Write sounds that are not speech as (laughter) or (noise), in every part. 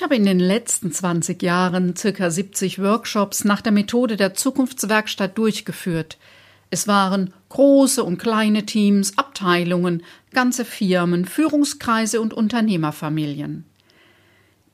Ich habe in den letzten 20 Jahren circa 70 Workshops nach der Methode der Zukunftswerkstatt durchgeführt. Es waren große und kleine Teams, Abteilungen, ganze Firmen, Führungskreise und Unternehmerfamilien.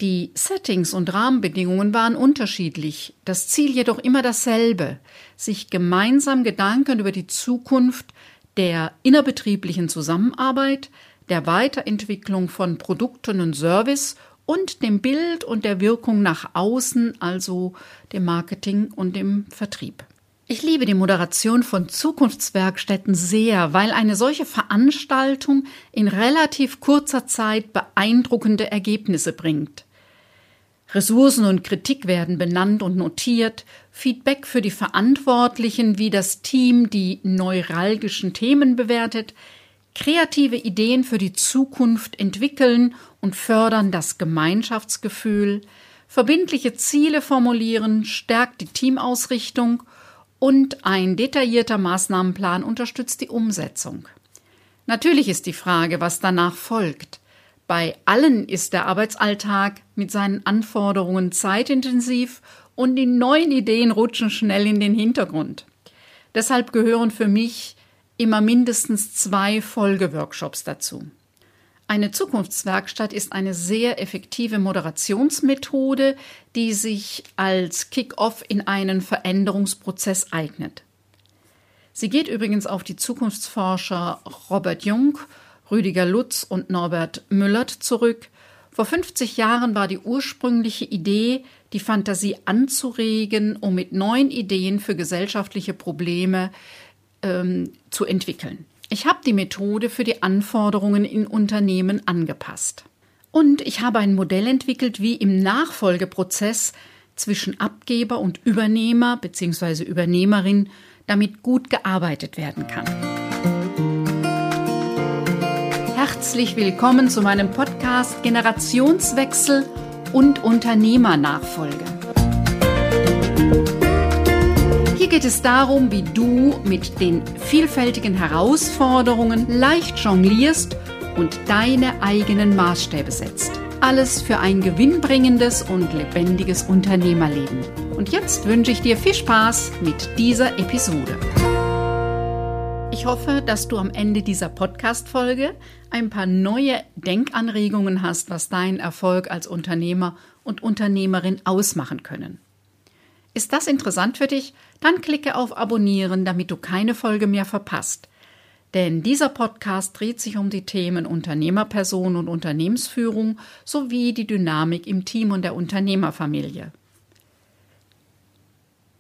Die Settings und Rahmenbedingungen waren unterschiedlich, das Ziel jedoch immer dasselbe, sich gemeinsam Gedanken über die Zukunft der innerbetrieblichen Zusammenarbeit, der Weiterentwicklung von Produkten und Service und dem Bild und der Wirkung nach außen, also dem Marketing und dem Vertrieb. Ich liebe die Moderation von Zukunftswerkstätten sehr, weil eine solche Veranstaltung in relativ kurzer Zeit beeindruckende Ergebnisse bringt. Ressourcen und Kritik werden benannt und notiert, Feedback für die Verantwortlichen, wie das Team die neuralgischen Themen bewertet, kreative Ideen für die Zukunft entwickeln und fördern das Gemeinschaftsgefühl, verbindliche Ziele formulieren, stärkt die Teamausrichtung und ein detaillierter Maßnahmenplan unterstützt die Umsetzung. Natürlich ist die Frage, was danach folgt. Bei allen ist der Arbeitsalltag mit seinen Anforderungen zeitintensiv und die neuen Ideen rutschen schnell in den Hintergrund. Deshalb gehören für mich immer mindestens zwei Folgeworkshops dazu. Eine Zukunftswerkstatt ist eine sehr effektive Moderationsmethode, die sich als Kick-off in einen Veränderungsprozess eignet. Sie geht übrigens auf die Zukunftsforscher Robert Jung, Rüdiger Lutz und Norbert Müllert zurück. Vor 50 Jahren war die ursprüngliche Idee, die Fantasie anzuregen, um mit neuen Ideen für gesellschaftliche Probleme ähm, zu entwickeln. Ich habe die Methode für die Anforderungen in Unternehmen angepasst. Und ich habe ein Modell entwickelt, wie im Nachfolgeprozess zwischen Abgeber und Übernehmer bzw. Übernehmerin damit gut gearbeitet werden kann. Herzlich willkommen zu meinem Podcast Generationswechsel und Unternehmernachfolge. Hier geht es darum, wie du mit den vielfältigen Herausforderungen leicht jonglierst und deine eigenen Maßstäbe setzt. Alles für ein gewinnbringendes und lebendiges Unternehmerleben. Und jetzt wünsche ich dir viel Spaß mit dieser Episode. Ich hoffe, dass du am Ende dieser Podcast-Folge ein paar neue Denkanregungen hast, was deinen Erfolg als Unternehmer und Unternehmerin ausmachen können. Ist das interessant für dich? Dann klicke auf Abonnieren, damit du keine Folge mehr verpasst. Denn dieser Podcast dreht sich um die Themen Unternehmerperson und Unternehmensführung sowie die Dynamik im Team und der Unternehmerfamilie.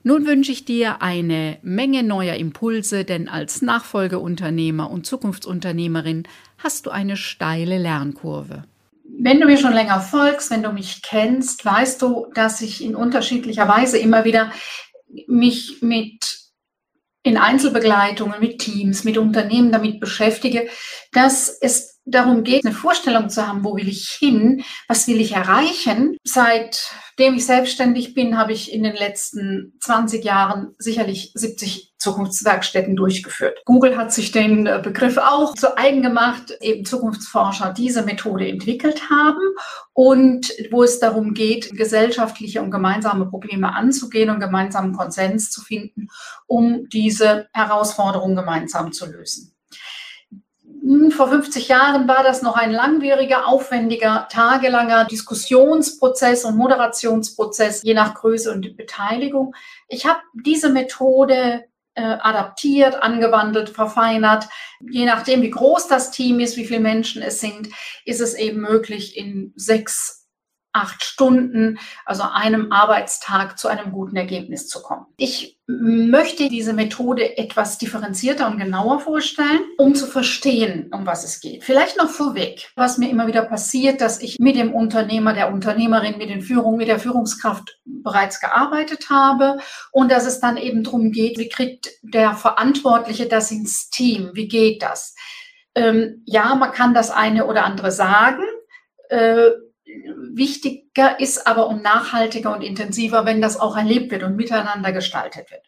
Nun wünsche ich dir eine Menge neuer Impulse, denn als Nachfolgeunternehmer und Zukunftsunternehmerin hast du eine steile Lernkurve. Wenn du mir schon länger folgst, wenn du mich kennst, weißt du, dass ich in unterschiedlicher Weise immer wieder mich mit in Einzelbegleitungen, mit Teams, mit Unternehmen damit beschäftige, dass es darum geht, eine Vorstellung zu haben, wo will ich hin, was will ich erreichen. Seitdem ich selbstständig bin, habe ich in den letzten 20 Jahren sicherlich 70 Zukunftswerkstätten durchgeführt. Google hat sich den äh, Begriff auch zu eigen gemacht, eben Zukunftsforscher diese Methode entwickelt haben und wo es darum geht, gesellschaftliche und gemeinsame Probleme anzugehen und gemeinsamen Konsens zu finden, um diese Herausforderungen gemeinsam zu lösen. Hm, vor 50 Jahren war das noch ein langwieriger, aufwendiger, tagelanger Diskussionsprozess und Moderationsprozess, je nach Größe und Beteiligung. Ich habe diese Methode äh, adaptiert, angewandelt, verfeinert. Je nachdem, wie groß das Team ist, wie viele Menschen es sind, ist es eben möglich, in sechs acht Stunden, also einem Arbeitstag zu einem guten Ergebnis zu kommen. Ich möchte diese Methode etwas differenzierter und genauer vorstellen, um zu verstehen, um was es geht. Vielleicht noch vorweg, was mir immer wieder passiert, dass ich mit dem Unternehmer, der Unternehmerin, mit den Führung, mit der Führungskraft bereits gearbeitet habe und dass es dann eben darum geht, wie kriegt der Verantwortliche das ins Team? Wie geht das? Ähm, ja, man kann das eine oder andere sagen. Äh, wichtiger ist aber und nachhaltiger und intensiver, wenn das auch erlebt wird und miteinander gestaltet wird.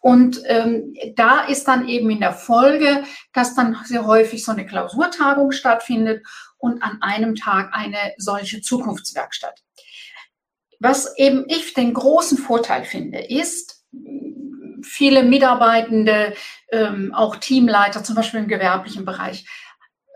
Und ähm, da ist dann eben in der Folge, dass dann sehr häufig so eine Klausurtagung stattfindet und an einem Tag eine solche Zukunftswerkstatt. Was eben ich den großen Vorteil finde, ist, viele Mitarbeitende, ähm, auch Teamleiter, zum Beispiel im gewerblichen Bereich,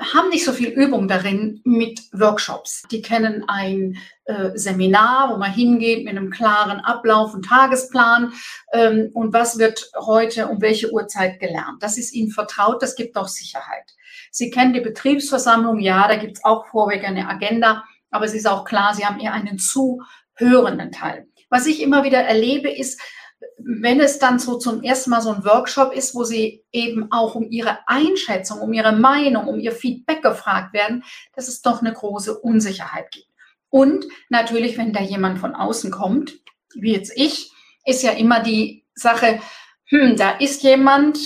haben nicht so viel Übung darin mit Workshops. Die kennen ein äh, Seminar, wo man hingeht mit einem klaren Ablauf und Tagesplan ähm, und was wird heute um welche Uhrzeit gelernt. Das ist ihnen vertraut, das gibt auch Sicherheit. Sie kennen die Betriebsversammlung, ja, da gibt es auch vorweg eine Agenda, aber es ist auch klar, sie haben eher einen zuhörenden Teil. Was ich immer wieder erlebe, ist, wenn es dann so zum ersten Mal so ein Workshop ist, wo sie eben auch um ihre Einschätzung, um ihre Meinung, um ihr Feedback gefragt werden, dass es doch eine große Unsicherheit gibt. Und natürlich, wenn da jemand von außen kommt, wie jetzt ich, ist ja immer die Sache, hm, da ist jemand,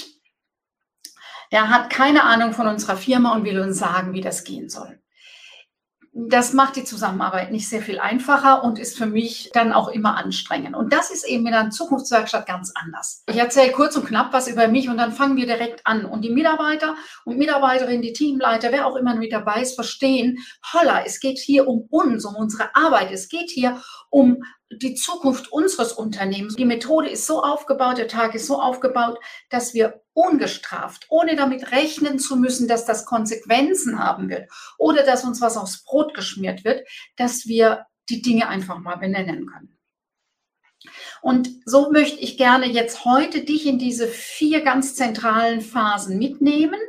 der hat keine Ahnung von unserer Firma und will uns sagen, wie das gehen soll das macht die Zusammenarbeit nicht sehr viel einfacher und ist für mich dann auch immer anstrengend. Und das ist eben in einer Zukunftswerkstatt ganz anders. Ich erzähle kurz und knapp was über mich und dann fangen wir direkt an. Und die Mitarbeiter und Mitarbeiterinnen, die Teamleiter, wer auch immer mit dabei ist, verstehen, holla, es geht hier um uns, um unsere Arbeit. Es geht hier um die Zukunft unseres Unternehmens. Die Methode ist so aufgebaut, der Tag ist so aufgebaut, dass wir ungestraft, ohne damit rechnen zu müssen, dass das Konsequenzen haben wird oder dass uns was aufs Brot geschmiert wird, dass wir die Dinge einfach mal benennen können. Und so möchte ich gerne jetzt heute dich in diese vier ganz zentralen Phasen mitnehmen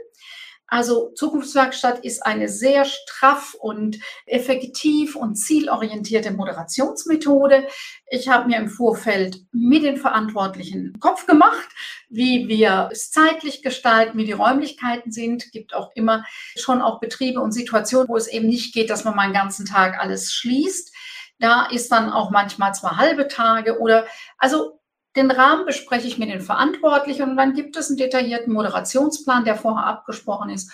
also Zukunftswerkstatt ist eine sehr straff und effektiv und zielorientierte Moderationsmethode. Ich habe mir im Vorfeld mit den Verantwortlichen Kopf gemacht, wie wir es zeitlich gestalten, wie die Räumlichkeiten sind. Gibt auch immer schon auch Betriebe und Situationen, wo es eben nicht geht, dass man mal einen ganzen Tag alles schließt. Da ist dann auch manchmal zwei halbe Tage oder also den Rahmen bespreche ich mit den Verantwortlichen und dann gibt es einen detaillierten Moderationsplan, der vorher abgesprochen ist.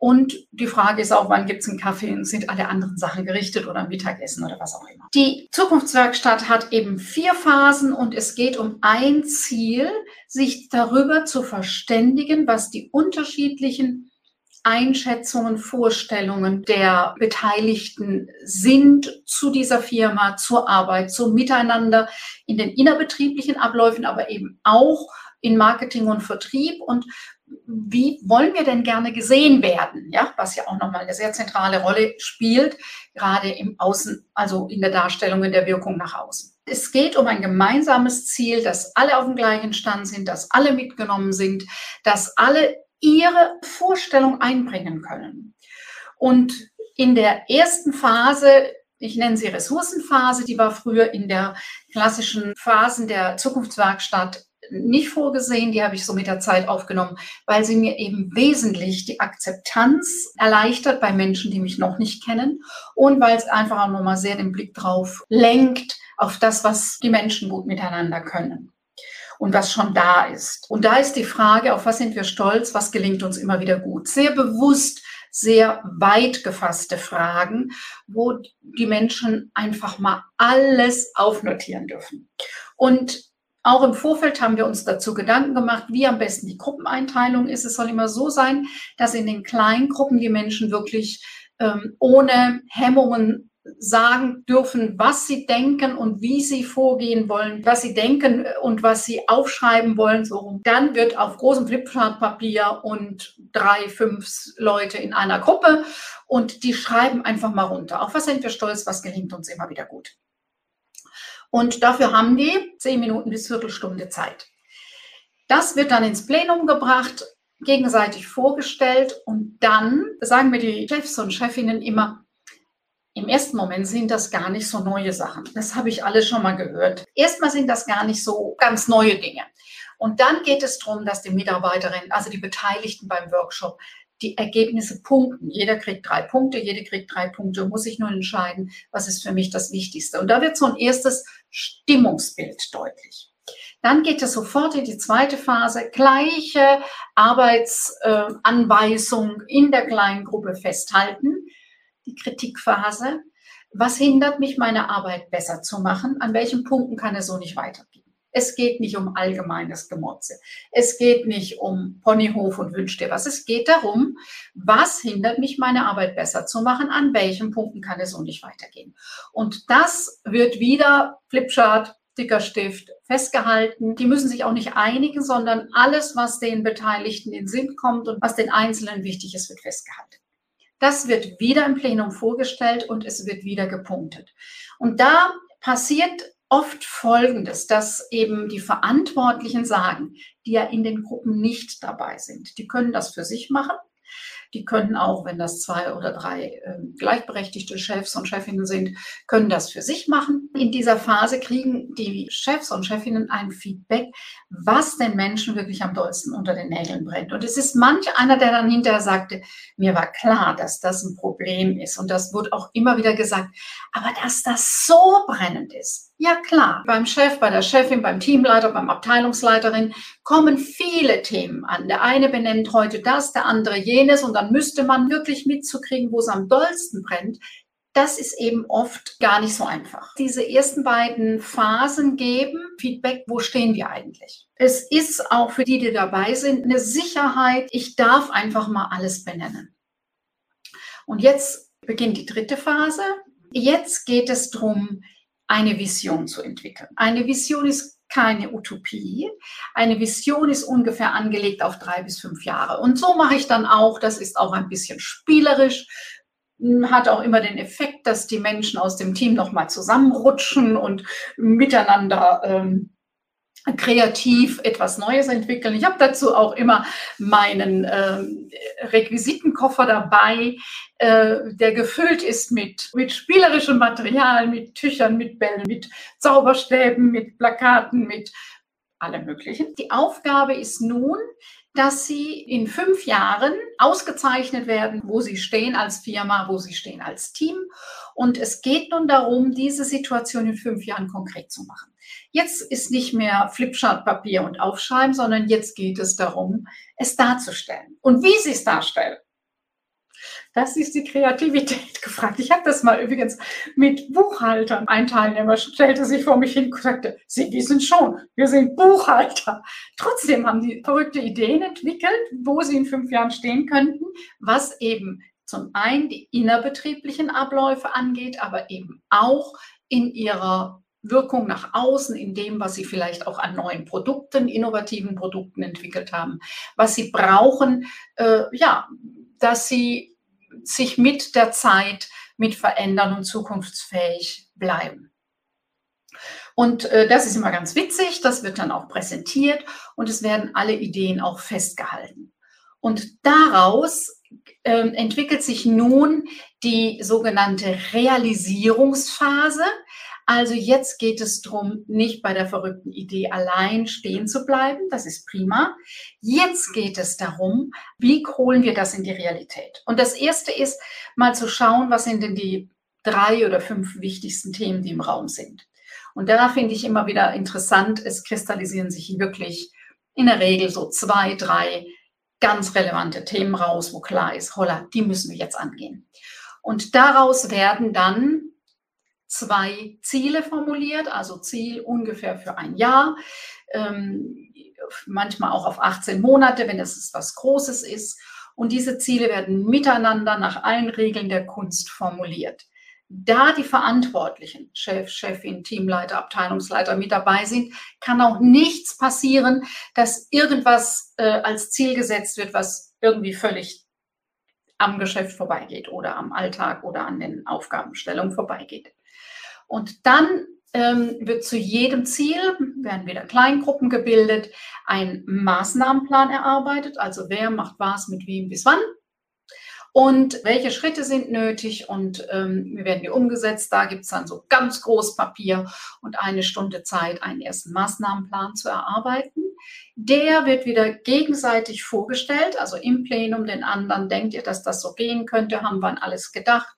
Und die Frage ist auch, wann gibt es einen Kaffee und sind alle anderen Sachen gerichtet oder Mittagessen oder was auch immer. Die Zukunftswerkstatt hat eben vier Phasen und es geht um ein Ziel, sich darüber zu verständigen, was die unterschiedlichen Einschätzungen, Vorstellungen der Beteiligten sind zu dieser Firma, zur Arbeit, zum Miteinander in den innerbetrieblichen Abläufen, aber eben auch in Marketing und Vertrieb und wie wollen wir denn gerne gesehen werden? Ja, was ja auch nochmal eine sehr zentrale Rolle spielt, gerade im Außen, also in der Darstellung in der Wirkung nach außen. Es geht um ein gemeinsames Ziel, dass alle auf dem gleichen Stand sind, dass alle mitgenommen sind, dass alle ihre Vorstellung einbringen können. Und in der ersten Phase, ich nenne sie Ressourcenphase, die war früher in der klassischen Phasen der Zukunftswerkstatt nicht vorgesehen, die habe ich so mit der Zeit aufgenommen, weil sie mir eben wesentlich die Akzeptanz erleichtert bei Menschen, die mich noch nicht kennen. Und weil es einfach auch nochmal sehr den Blick drauf lenkt, auf das, was die Menschen gut miteinander können und was schon da ist. Und da ist die Frage, auf was sind wir stolz, was gelingt uns immer wieder gut. Sehr bewusst, sehr weit gefasste Fragen, wo die Menschen einfach mal alles aufnotieren dürfen. Und auch im Vorfeld haben wir uns dazu Gedanken gemacht, wie am besten die Gruppeneinteilung ist. Es soll immer so sein, dass in den kleinen Gruppen die Menschen wirklich ähm, ohne Hemmungen sagen dürfen, was sie denken und wie sie vorgehen wollen, was sie denken und was sie aufschreiben wollen. So, dann wird auf großem Flipchartpapier und drei, fünf Leute in einer Gruppe und die schreiben einfach mal runter. Auf was sind wir stolz, was gelingt uns immer wieder gut. Und dafür haben die zehn Minuten bis Viertelstunde Zeit. Das wird dann ins Plenum gebracht, gegenseitig vorgestellt und dann sagen mir die Chefs und Chefinnen immer, im ersten Moment sind das gar nicht so neue Sachen. Das habe ich alles schon mal gehört. Erstmal sind das gar nicht so ganz neue Dinge. Und dann geht es darum, dass die Mitarbeiterinnen, also die Beteiligten beim Workshop, die Ergebnisse punkten. Jeder kriegt drei Punkte, jede kriegt drei Punkte, muss sich nur entscheiden, was ist für mich das Wichtigste. Und da wird so ein erstes Stimmungsbild deutlich. Dann geht es sofort in die zweite Phase, gleiche Arbeitsanweisung in der kleinen Gruppe festhalten die Kritikphase. Was hindert mich, meine Arbeit besser zu machen? An welchen Punkten kann es so nicht weitergehen? Es geht nicht um allgemeines Gemotze. Es geht nicht um Ponyhof und wünsch dir was. Es geht darum, was hindert mich, meine Arbeit besser zu machen? An welchen Punkten kann es so nicht weitergehen? Und das wird wieder Flipchart, dicker Stift festgehalten. Die müssen sich auch nicht einigen, sondern alles, was den Beteiligten in Sinn kommt und was den Einzelnen wichtig ist, wird festgehalten. Das wird wieder im Plenum vorgestellt und es wird wieder gepunktet. Und da passiert oft Folgendes, dass eben die Verantwortlichen sagen, die ja in den Gruppen nicht dabei sind, die können das für sich machen die können auch, wenn das zwei oder drei äh, gleichberechtigte Chefs und Chefinnen sind, können das für sich machen. In dieser Phase kriegen die Chefs und Chefinnen ein Feedback, was den Menschen wirklich am dollsten unter den Nägeln brennt. Und es ist manch einer, der dann hinterher sagte, mir war klar, dass das ein Problem ist. Und das wurde auch immer wieder gesagt. Aber dass das so brennend ist, ja klar, beim Chef, bei der Chefin, beim Teamleiter, beim Abteilungsleiterin kommen viele Themen an. Der eine benennt heute das, der andere jenes und dann müsste man wirklich mitzukriegen, wo es am dollsten brennt. Das ist eben oft gar nicht so einfach. Diese ersten beiden Phasen geben Feedback, wo stehen wir eigentlich? Es ist auch für die, die dabei sind, eine Sicherheit. Ich darf einfach mal alles benennen. Und jetzt beginnt die dritte Phase. Jetzt geht es darum, eine Vision zu entwickeln. Eine Vision ist keine Utopie. Eine Vision ist ungefähr angelegt auf drei bis fünf Jahre. Und so mache ich dann auch, das ist auch ein bisschen spielerisch, hat auch immer den Effekt, dass die Menschen aus dem Team nochmal zusammenrutschen und miteinander ähm, kreativ etwas Neues entwickeln. Ich habe dazu auch immer meinen äh, Requisitenkoffer dabei, äh, der gefüllt ist mit, mit spielerischem Material, mit Tüchern, mit Bällen, mit Zauberstäben, mit Plakaten, mit allem Möglichen. Die Aufgabe ist nun, dass sie in fünf Jahren ausgezeichnet werden, wo sie stehen als Firma, wo sie stehen als Team. Und es geht nun darum, diese Situation in fünf Jahren konkret zu machen. Jetzt ist nicht mehr Flipchart-Papier und Aufschreiben, sondern jetzt geht es darum, es darzustellen. Und wie sie es darstellen, das ist die Kreativität (laughs) gefragt. Ich habe das mal übrigens mit Buchhaltern. Ein Teilnehmer stellte sich vor mich hin und sagte, Sie wissen schon, wir sind Buchhalter. Trotzdem haben die verrückte Ideen entwickelt, wo sie in fünf Jahren stehen könnten, was eben zum einen die innerbetrieblichen Abläufe angeht, aber eben auch in ihrer Wirkung nach außen in dem, was sie vielleicht auch an neuen Produkten, innovativen Produkten entwickelt haben, was sie brauchen, äh, ja, dass sie sich mit der Zeit mit verändern und zukunftsfähig bleiben. Und äh, das ist immer ganz witzig, das wird dann auch präsentiert und es werden alle Ideen auch festgehalten. Und daraus äh, entwickelt sich nun die sogenannte Realisierungsphase, also jetzt geht es darum, nicht bei der verrückten Idee allein stehen zu bleiben. Das ist prima. Jetzt geht es darum, wie holen wir das in die Realität? Und das Erste ist mal zu schauen, was sind denn die drei oder fünf wichtigsten Themen, die im Raum sind. Und da finde ich immer wieder interessant, es kristallisieren sich wirklich in der Regel so zwei, drei ganz relevante Themen raus, wo klar ist, holla, die müssen wir jetzt angehen. Und daraus werden dann zwei Ziele formuliert, also Ziel ungefähr für ein Jahr, ähm, manchmal auch auf 18 Monate, wenn es was Großes ist. Und diese Ziele werden miteinander nach allen Regeln der Kunst formuliert. Da die Verantwortlichen, Chef, Chefin, Teamleiter, Abteilungsleiter mit dabei sind, kann auch nichts passieren, dass irgendwas äh, als Ziel gesetzt wird, was irgendwie völlig am Geschäft vorbeigeht oder am Alltag oder an den Aufgabenstellungen vorbeigeht. Und dann ähm, wird zu jedem Ziel, werden wieder Kleingruppen gebildet, ein Maßnahmenplan erarbeitet, also wer macht was mit wem bis wann und welche Schritte sind nötig und ähm, wie werden die umgesetzt. Da gibt es dann so ganz groß Papier und eine Stunde Zeit, einen ersten Maßnahmenplan zu erarbeiten. Der wird wieder gegenseitig vorgestellt, also im Plenum den anderen. Denkt ihr, dass das so gehen könnte? Haben wir an alles gedacht?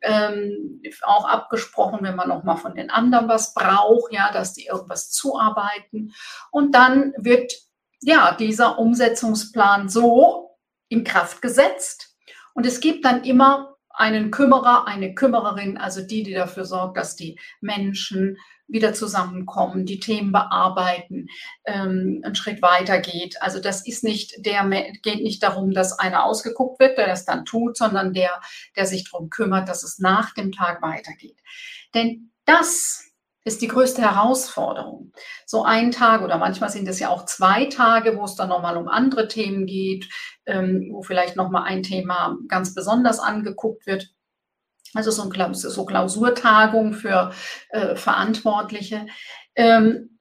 ähm, auch abgesprochen, wenn man noch mal von den anderen was braucht, ja, dass die irgendwas zuarbeiten. Und dann wird ja dieser Umsetzungsplan so in Kraft gesetzt. Und es gibt dann immer einen Kümmerer, eine Kümmererin, also die, die dafür sorgt, dass die Menschen wieder zusammenkommen, die Themen bearbeiten, ähm, einen Schritt weiter geht. Also das ist nicht der, geht nicht darum, dass einer ausgeguckt wird, der das dann tut, sondern der, der sich darum kümmert, dass es nach dem Tag weitergeht. Denn das ist die größte Herausforderung. So ein Tag oder manchmal sind es ja auch zwei Tage, wo es dann nochmal um andere Themen geht, ähm, wo vielleicht nochmal ein Thema ganz besonders angeguckt wird. Also so, ein, so Klausurtagung für äh, Verantwortliche. Ähm,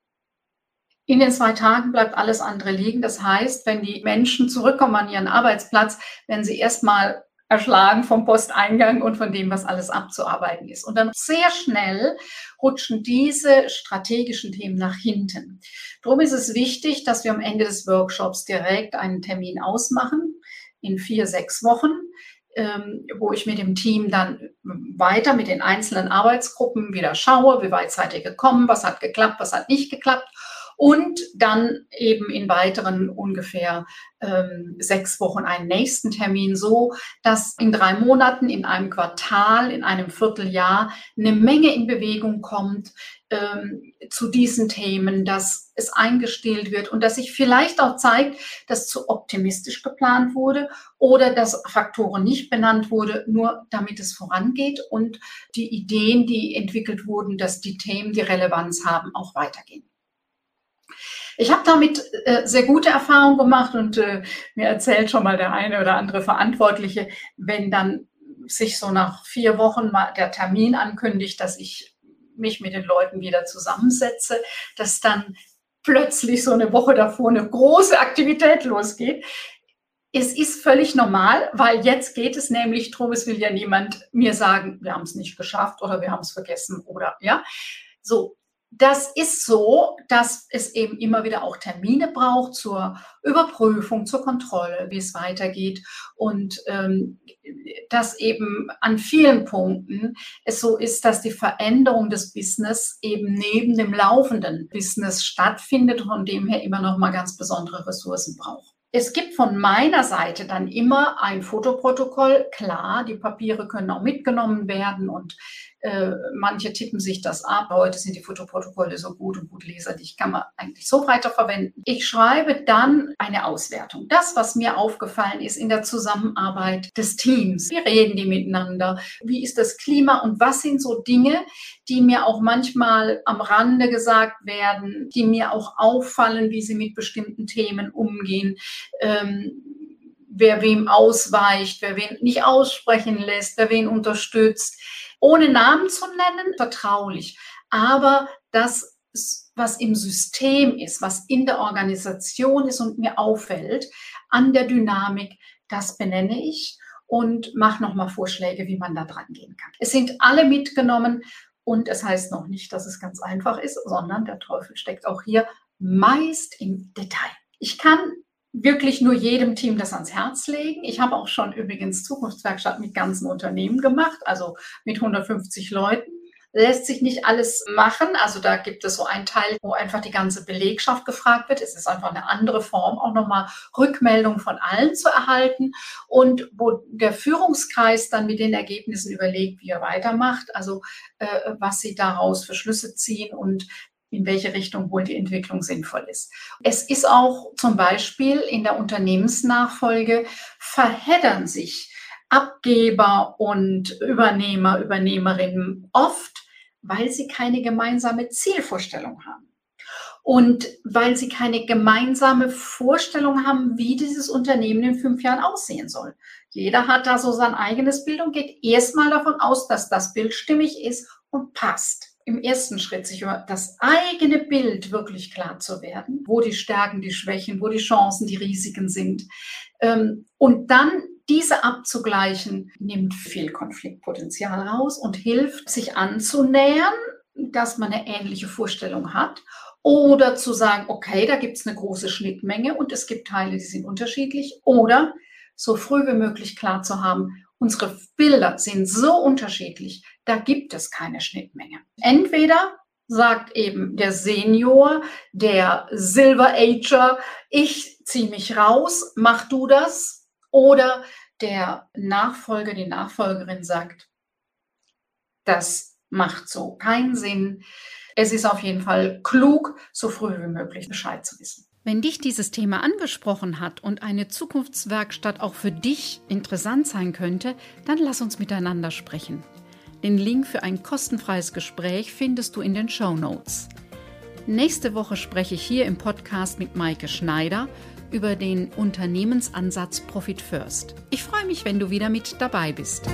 in den zwei Tagen bleibt alles andere liegen. Das heißt, wenn die Menschen zurückkommen an ihren Arbeitsplatz, werden sie erstmal erschlagen vom Posteingang und von dem, was alles abzuarbeiten ist. Und dann sehr schnell rutschen diese strategischen Themen nach hinten. Darum ist es wichtig, dass wir am Ende des Workshops direkt einen Termin ausmachen in vier, sechs Wochen, ähm, wo ich mit dem Team dann weiter mit den einzelnen Arbeitsgruppen wieder schaue, wie weit seid ihr gekommen, was hat geklappt, was hat nicht geklappt und dann eben in weiteren ungefähr ähm, sechs Wochen einen nächsten Termin, so dass in drei Monaten, in einem Quartal, in einem Vierteljahr eine Menge in Bewegung kommt ähm, zu diesen Themen, dass es eingestellt wird und dass sich vielleicht auch zeigt, dass zu optimistisch geplant wurde oder dass Faktoren nicht benannt wurde, nur damit es vorangeht und die Ideen, die entwickelt wurden, dass die Themen, die Relevanz haben, auch weitergehen. Ich habe damit äh, sehr gute Erfahrungen gemacht und äh, mir erzählt schon mal der eine oder andere Verantwortliche, wenn dann sich so nach vier Wochen mal der Termin ankündigt, dass ich mich mit den Leuten wieder zusammensetze, dass dann plötzlich so eine Woche davor eine große Aktivität losgeht. Es ist völlig normal, weil jetzt geht es nämlich darum, es will ja niemand mir sagen, wir haben es nicht geschafft oder wir haben es vergessen oder ja. So, das ist so, dass es eben immer wieder auch Termine braucht zur Überprüfung, zur Kontrolle, wie es weitergeht und ähm, dass eben an vielen Punkten es so ist, dass die Veränderung des Business eben neben dem laufenden Business stattfindet von dem her immer noch mal ganz besondere Ressourcen braucht. Es gibt von meiner Seite dann immer ein Fotoprotokoll. Klar, die Papiere können auch mitgenommen werden und äh, manche tippen sich das ab. Heute sind die Fotoprotokolle so gut und gut leserlich, kann man eigentlich so weiterverwenden. Ich schreibe dann eine Auswertung. Das, was mir aufgefallen ist in der Zusammenarbeit des Teams. Wie reden die miteinander? Wie ist das Klima? Und was sind so Dinge, die mir auch manchmal am Rande gesagt werden, die mir auch auffallen, wie sie mit bestimmten Themen umgehen. Ähm, wer wem ausweicht, wer wen nicht aussprechen lässt, wer wen unterstützt, ohne Namen zu nennen, vertraulich. Aber das, was im System ist, was in der Organisation ist und mir auffällt, an der Dynamik, das benenne ich und mache nochmal Vorschläge, wie man da dran gehen kann. Es sind alle mitgenommen und es heißt noch nicht, dass es ganz einfach ist, sondern der Teufel steckt auch hier meist im Detail. Ich kann wirklich nur jedem Team das ans Herz legen. Ich habe auch schon übrigens Zukunftswerkstatt mit ganzen Unternehmen gemacht, also mit 150 Leuten lässt sich nicht alles machen. Also da gibt es so einen Teil, wo einfach die ganze Belegschaft gefragt wird. Es ist einfach eine andere Form, auch nochmal Rückmeldungen von allen zu erhalten und wo der Führungskreis dann mit den Ergebnissen überlegt, wie er weitermacht, also äh, was sie daraus für Schlüsse ziehen und in welche Richtung wohl die Entwicklung sinnvoll ist. Es ist auch zum Beispiel in der Unternehmensnachfolge verheddern sich Abgeber und Übernehmer, Übernehmerinnen oft, weil sie keine gemeinsame Zielvorstellung haben. Und weil sie keine gemeinsame Vorstellung haben, wie dieses Unternehmen in fünf Jahren aussehen soll. Jeder hat da so sein eigenes Bild und geht erstmal davon aus, dass das Bild stimmig ist und passt. Im ersten Schritt sich über das eigene Bild wirklich klar zu werden, wo die Stärken, die Schwächen, wo die Chancen, die Risiken sind. Ähm, und dann diese abzugleichen, nimmt viel Konfliktpotenzial raus und hilft, sich anzunähern, dass man eine ähnliche Vorstellung hat. Oder zu sagen, okay, da gibt es eine große Schnittmenge und es gibt Teile, die sind unterschiedlich. Oder so früh wie möglich klar zu haben, unsere Bilder sind so unterschiedlich, da gibt es keine Schnittmenge. Entweder sagt eben der Senior, der Silver Ager, ich ziehe mich raus, mach du das, oder der Nachfolger, die Nachfolgerin sagt, das macht so keinen Sinn. Es ist auf jeden Fall klug, so früh wie möglich Bescheid zu wissen. Wenn dich dieses Thema angesprochen hat und eine Zukunftswerkstatt auch für dich interessant sein könnte, dann lass uns miteinander sprechen. Den Link für ein kostenfreies Gespräch findest du in den Show Notes. Nächste Woche spreche ich hier im Podcast mit Maike Schneider über den Unternehmensansatz Profit First. Ich freue mich, wenn du wieder mit dabei bist.